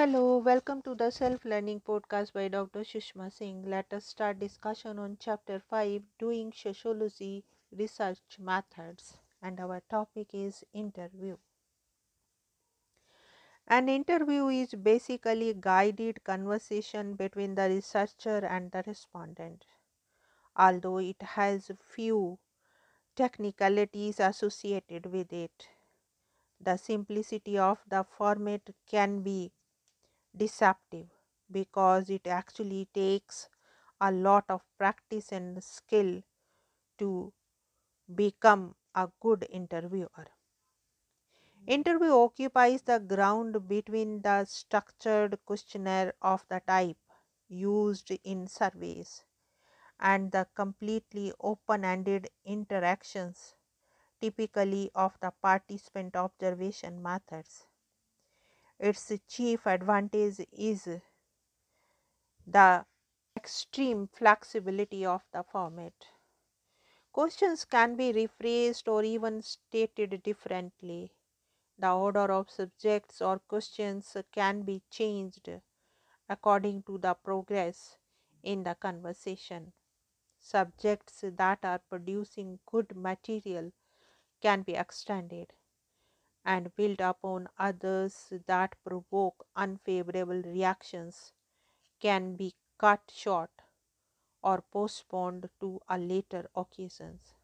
Hello, welcome to the Self Learning Podcast by Dr. Sushma Singh. Let us start discussion on chapter 5 Doing Sociology Research Methods and our topic is interview. An interview is basically guided conversation between the researcher and the respondent. Although it has few technicalities associated with it, the simplicity of the format can be deceptive because it actually takes a lot of practice and skill to become a good interviewer. Interview occupies the ground between the structured questionnaire of the type used in surveys and the completely open ended interactions typically of the participant observation methods. Its chief advantage is the extreme flexibility of the format. Questions can be rephrased or even stated differently. The order of subjects or questions can be changed according to the progress in the conversation. Subjects that are producing good material can be extended and build upon others that provoke unfavorable reactions can be cut short or postponed to a later occasions.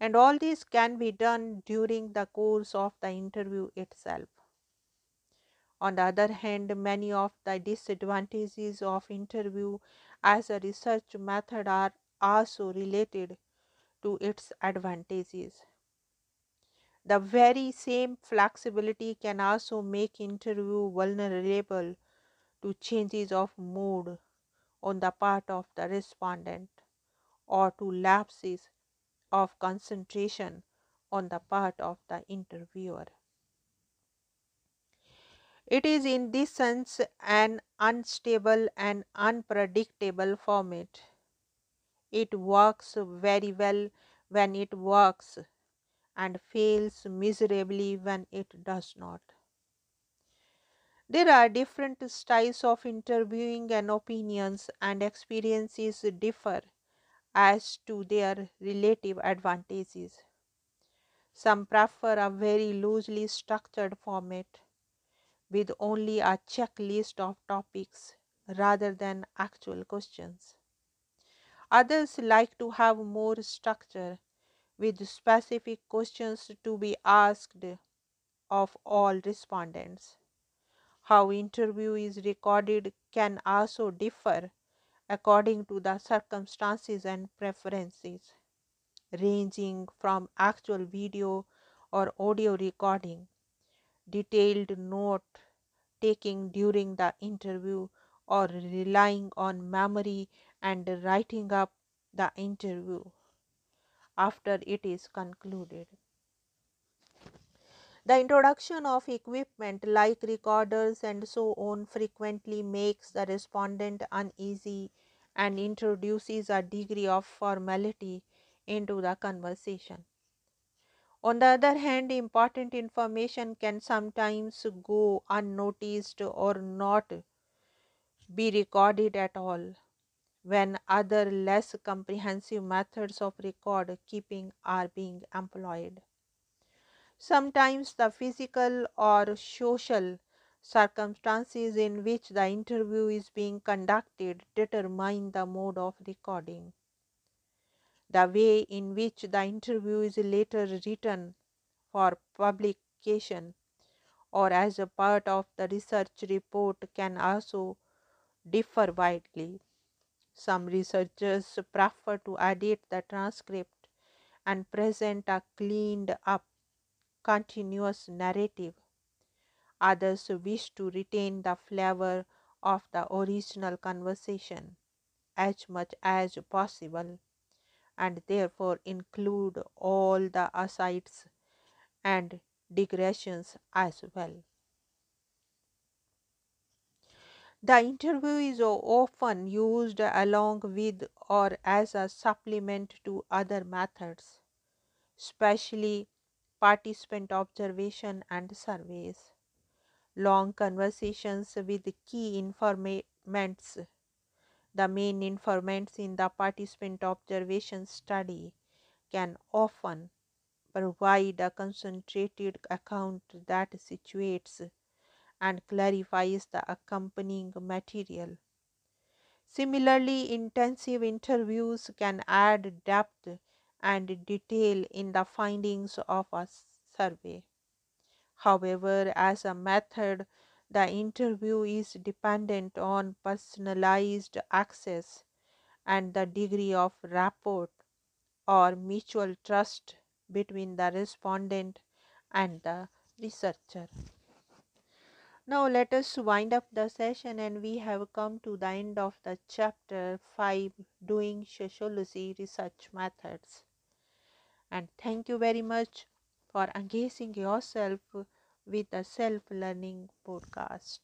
And all this can be done during the course of the interview itself. On the other hand many of the disadvantages of interview as a research method are also related to its advantages the very same flexibility can also make interview vulnerable to changes of mood on the part of the respondent or to lapses of concentration on the part of the interviewer. It is in this sense an unstable and unpredictable format. It works very well when it works and fails miserably when it does not. There are different styles of interviewing, and opinions and experiences differ as to their relative advantages. Some prefer a very loosely structured format with only a checklist of topics rather than actual questions. Others like to have more structure with specific questions to be asked of all respondents. How interview is recorded can also differ according to the circumstances and preferences, ranging from actual video or audio recording, detailed note taking during the interview, or relying on memory and writing up the interview after it is concluded. The introduction of equipment like recorders and so on frequently makes the respondent uneasy and introduces a degree of formality into the conversation. On the other hand, important information can sometimes go unnoticed or not be recorded at all when other less comprehensive methods of record keeping are being employed. Sometimes the physical or social circumstances in which the interview is being conducted determine the mode of recording. The way in which the interview is later written for publication or as a part of the research report can also differ widely. Some researchers prefer to edit the transcript and present a cleaned up continuous narrative. Others wish to retain the flavor of the original conversation as much as possible and therefore include all the asides and digressions as well. The interview is often used along with or as a supplement to other methods, especially participant observation and surveys. long conversations with key informants, the main informants in the participant observation study, can often provide a concentrated account that situates and clarifies the accompanying material. Similarly, intensive interviews can add depth and detail in the findings of a survey. However, as a method, the interview is dependent on personalized access and the degree of rapport or mutual trust between the respondent and the researcher. Now, let us wind up the session, and we have come to the end of the chapter 5 Doing Sociology Research Methods. And thank you very much for engaging yourself with the self learning podcast.